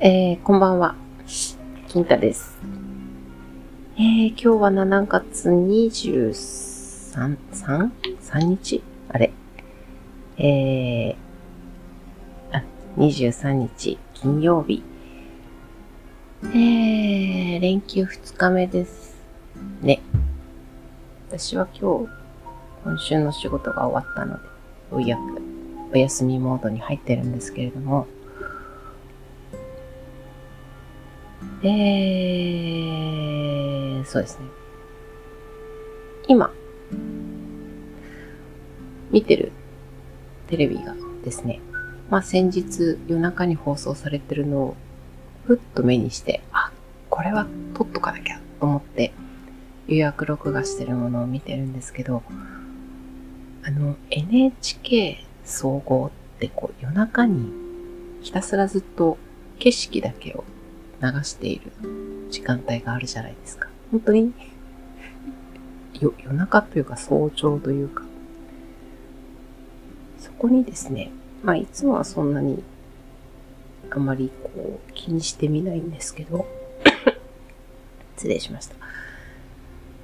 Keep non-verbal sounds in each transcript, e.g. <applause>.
えー、こんばんは。金太です。えー、今日は7月23、3? 3日？あれ。えー、あ、23日金曜日。えー、連休2日目です。ね。私は今日、今週の仕事が終わったので、ようやくお休みモードに入ってるんですけれども、えー、そうですね。今、見てるテレビがですね、まあ先日夜中に放送されてるのをふっと目にして、あ、これは撮っとかなきゃと思って予約録画してるものを見てるんですけど、あの NHK 総合ってこう夜中にひたすらずっと景色だけを流している時間帯があるじゃないですか。本当に？よ夜中というか早朝というか、そこにですね、まあいつもはそんなにあまりこう気にしてみないんですけど、<coughs> 失礼しました。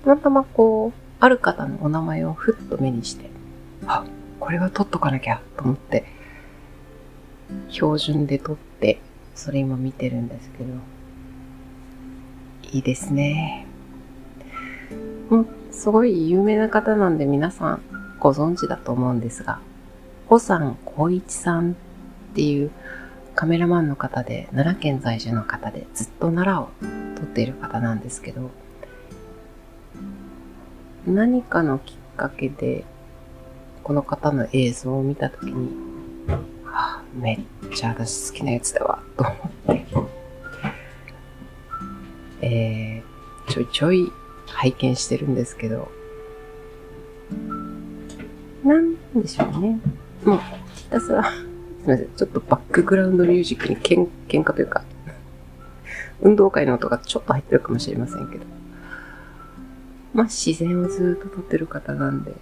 たまたまこう、ある方のお名前をふっと目にして、あ、これは取っとかなきゃと思って、標準で取って、それ今見てるんですけど、いいですね。もう、すごい有名な方なんで皆さんご存知だと思うんですが、保山光一さんっていうカメラマンの方で、奈良県在住の方でずっと奈良を撮っている方なんですけど、何かのきっかけで、この方の映像を見たときに、めっちゃ私好きなやつだわ、と思って、えー、ちょいちょい拝見してるんですけど、なんでしょうね。もう、ひたすら、すみません、ちょっとバックグラウンドミュージックにけん喧嘩というか、運動会の音がちょっと入ってるかもしれませんけど、まあ自然をずっと撮ってる方なんで、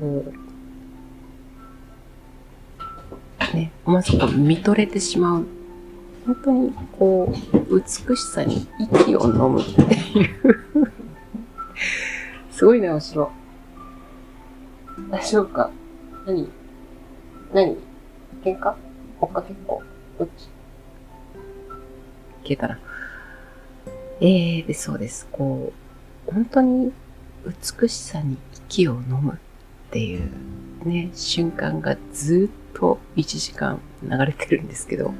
こう、ね、まずこう見とれてしまう。本当にこう、美しさに息を飲むっていう。すごいな、後ろ。大丈夫か何？何？喧嘩？追っかけっこどっち？消えたな。えー、で、そうです。こう、本当に美しさに息を飲むっていうね、瞬間がずっと1時間流れてるんですけど、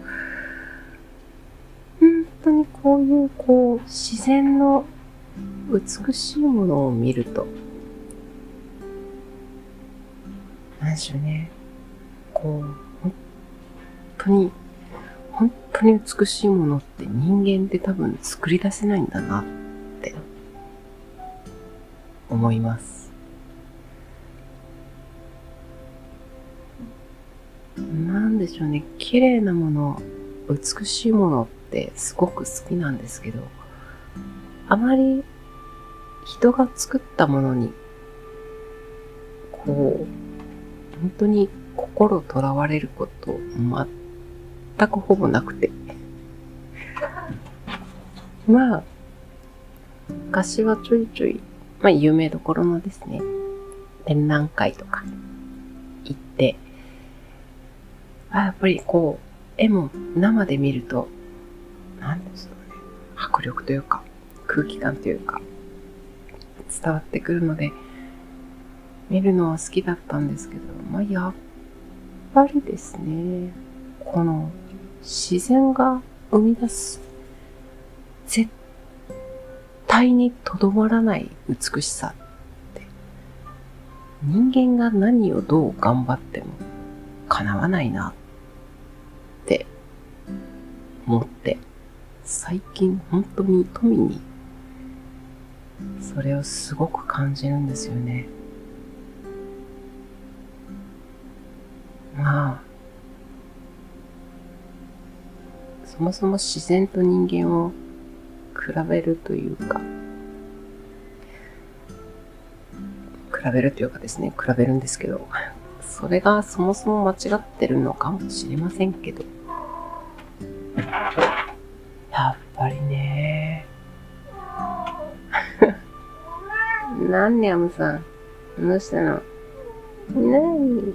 本当にこういうこう自然の美しいものを見ると、なんでしょうね、こう、本当に、本当に美しいものって人間って多分作り出せないんだなって思います。でしょうね、綺麗なもの、美しいものってすごく好きなんですけど、あまり人が作ったものに、こう、本当に心とらわれること全くほぼなくて。<laughs> まあ、昔はちょいちょい、まあ有名どころのですね、展覧会とかやっぱりこう、絵も生で見ると、なんですかね、迫力というか、空気感というか、伝わってくるので、見るのは好きだったんですけど、まあやっぱりですね、この自然が生み出す絶対にとどまらない美しさって人間が何をどう頑張っても叶わないなって思って最近本当に富にそれをすごく感じるんですよね。まあ、そもそも自然と人間を比べるというか、比べるというかですね、比べるんですけど、それがそもそも間違ってるのかもしれませんけど、なんね、アムさん。どうしたのなに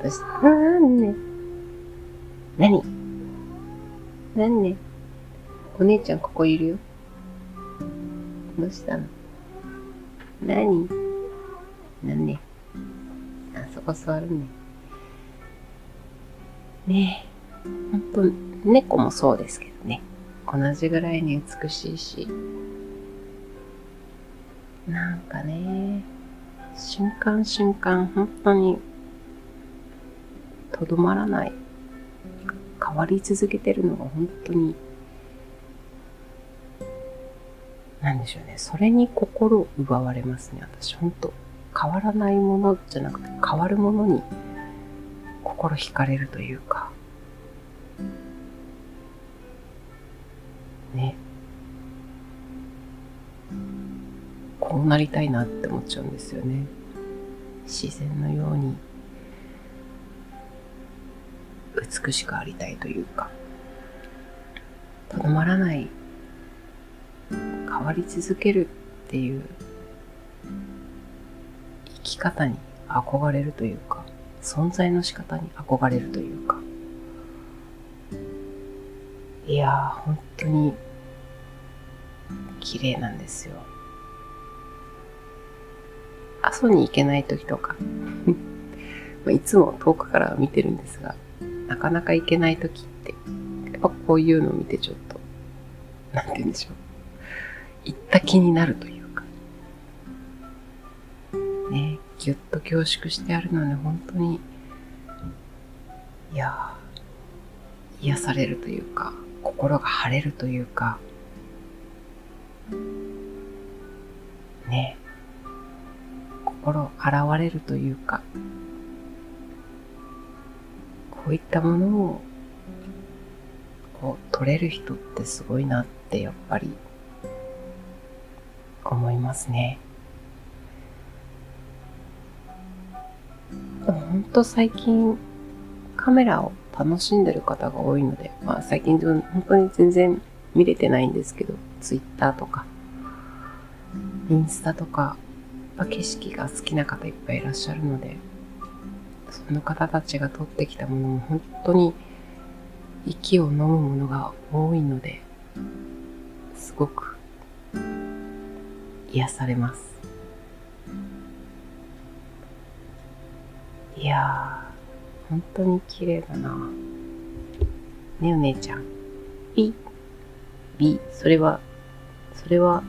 どうしたなんね。なになんね。お姉ちゃんここいるよ。どうしたの？なになんね。あそこ座るね。ねえ。ほんと、猫もそうですけどね。同じぐらいに美しいし。なんかね、瞬間瞬間本当にとどまらない。変わり続けてるのが本当に、なんでしょうね。それに心奪われますね。私本当変わらないものじゃなくて変わるものに心惹かれるというか。ね。こうなりたいなって思っちゃうんですよね。自然のように美しくありたいというか、とどまらない、変わり続けるっていう生き方に憧れるというか、存在の仕方に憧れるというか、いやー、本当に綺麗なんですよ。阿蘇に行けない時とか <laughs> いつも遠くから見てるんですが、なかなか行けない時って、やっぱこういうのを見てちょっと、なんて言うんでしょう。行った気になるというか。ね、ぎゅっと凝縮してあるので、本当に、いや癒されるというか、心が晴れるというか、ね、心洗われるというか、こういったものをこう取れる人ってすごいなってやっぱり思いますね。ほんと最近カメラを楽しんでる方が多いので、まあ最近本当に全然見れてないんですけど、ツイッターとか、インスタとか、ぱ景色が好きな方いっぱいいらっしゃるので、その方たちが撮ってきたものも本当に息を飲むものが多いので、すごく癒されます。いやー、本当に綺麗だな。ねお姉ちゃん。B。B。それは、それは、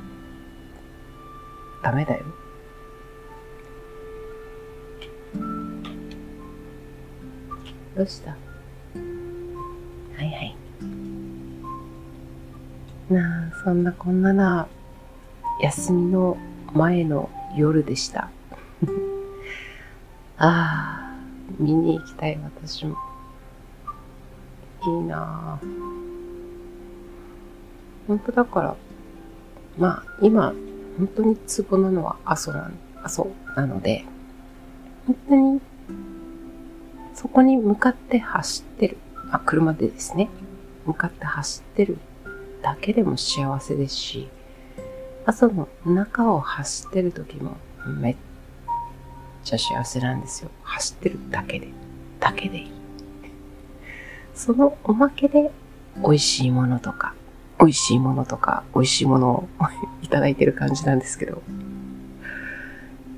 ダメだよ。どうした？はいはい。なあ、そんなこんなな、休みの前の夜でした。<laughs> ああ、見に行きたい私も。いいなあ。本当だから、まあ今、本当にツボなのは阿蘇な阿蘇なので、本当にそこに向かって走ってる。あ、車でですね。向かって走ってるだけでも幸せですし、朝の中を走ってる時もめっちゃ幸せなんですよ。走ってるだけで。だけでいい。そのおまけで美味しいものとか、美味しいものとか、美味しいものを <laughs> いただいてる感じなんですけど。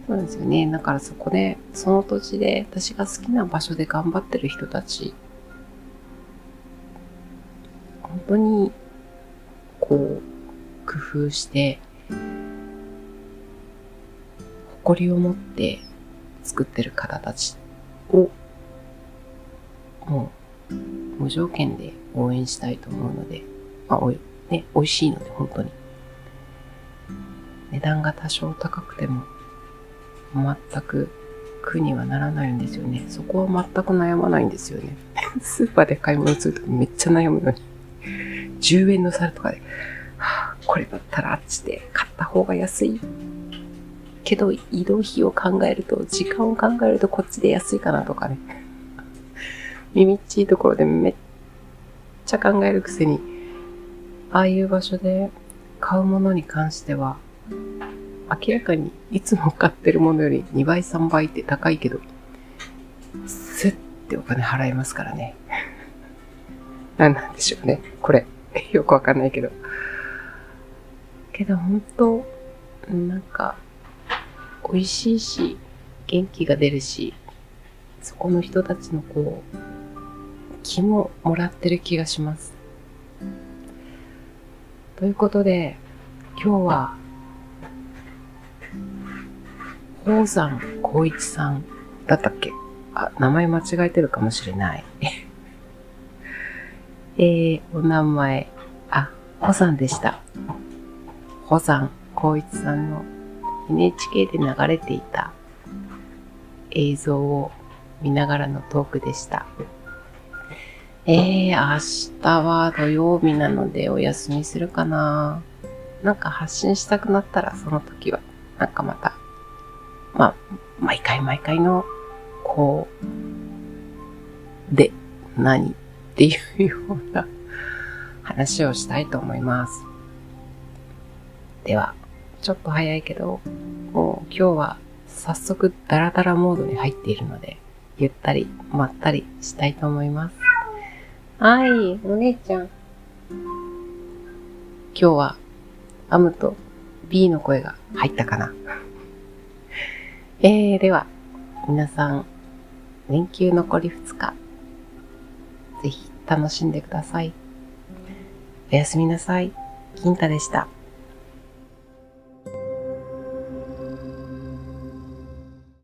そうですよね。だからそこで、その土地で私が好きな場所で頑張ってる人たち、本当に、こう、工夫して、誇りを持って作ってる方たちを、もう、無条件で応援したいと思うので、まあ、おい、ね、美味しいので、本当に。値段が多少高くても、全く苦にはならないんですよね。そこは全く悩まないんですよね。<laughs> スーパーで買い物するとめっちゃ悩むのに。10円の皿とかで、はあ、これだったらあっちで買った方が安い。けど移動費を考えると、時間を考えるとこっちで安いかなとかね。耳っちいところでめっちゃ考えるくせに、ああいう場所で買うものに関しては、明らかにいつも買ってるものより2倍3倍って高いけど、すってお金払いますからね。<laughs> 何なんでしょうね。これ。<laughs> よくわかんないけど。けど本当なんか、美味しいし、元気が出るし、そこの人たちのこう、気ももらってる気がします。ということで、今日は、宝山光一さんだったっけ？あ、名前間違えてるかもしれない。<laughs> えー、お名前、あ、保山でした。保山光一さんの NHK で流れていた映像を見ながらのトークでした。えー、明日は土曜日なのでお休みするかななんか発信したくなったらその時は、なんかまた、まあ、毎回毎回の、こう、で、何？っていうような話をしたいと思います。では、ちょっと早いけど、もう今日は早速ダラダラモードに入っているので、ゆったり、まったりしたいと思います。はい、お姉ちゃん。今日は、アムと B の声が入ったかな？えー、では、皆さん、連休残り2日、ぜひ楽しんでください。おやすみなさい。金太でした。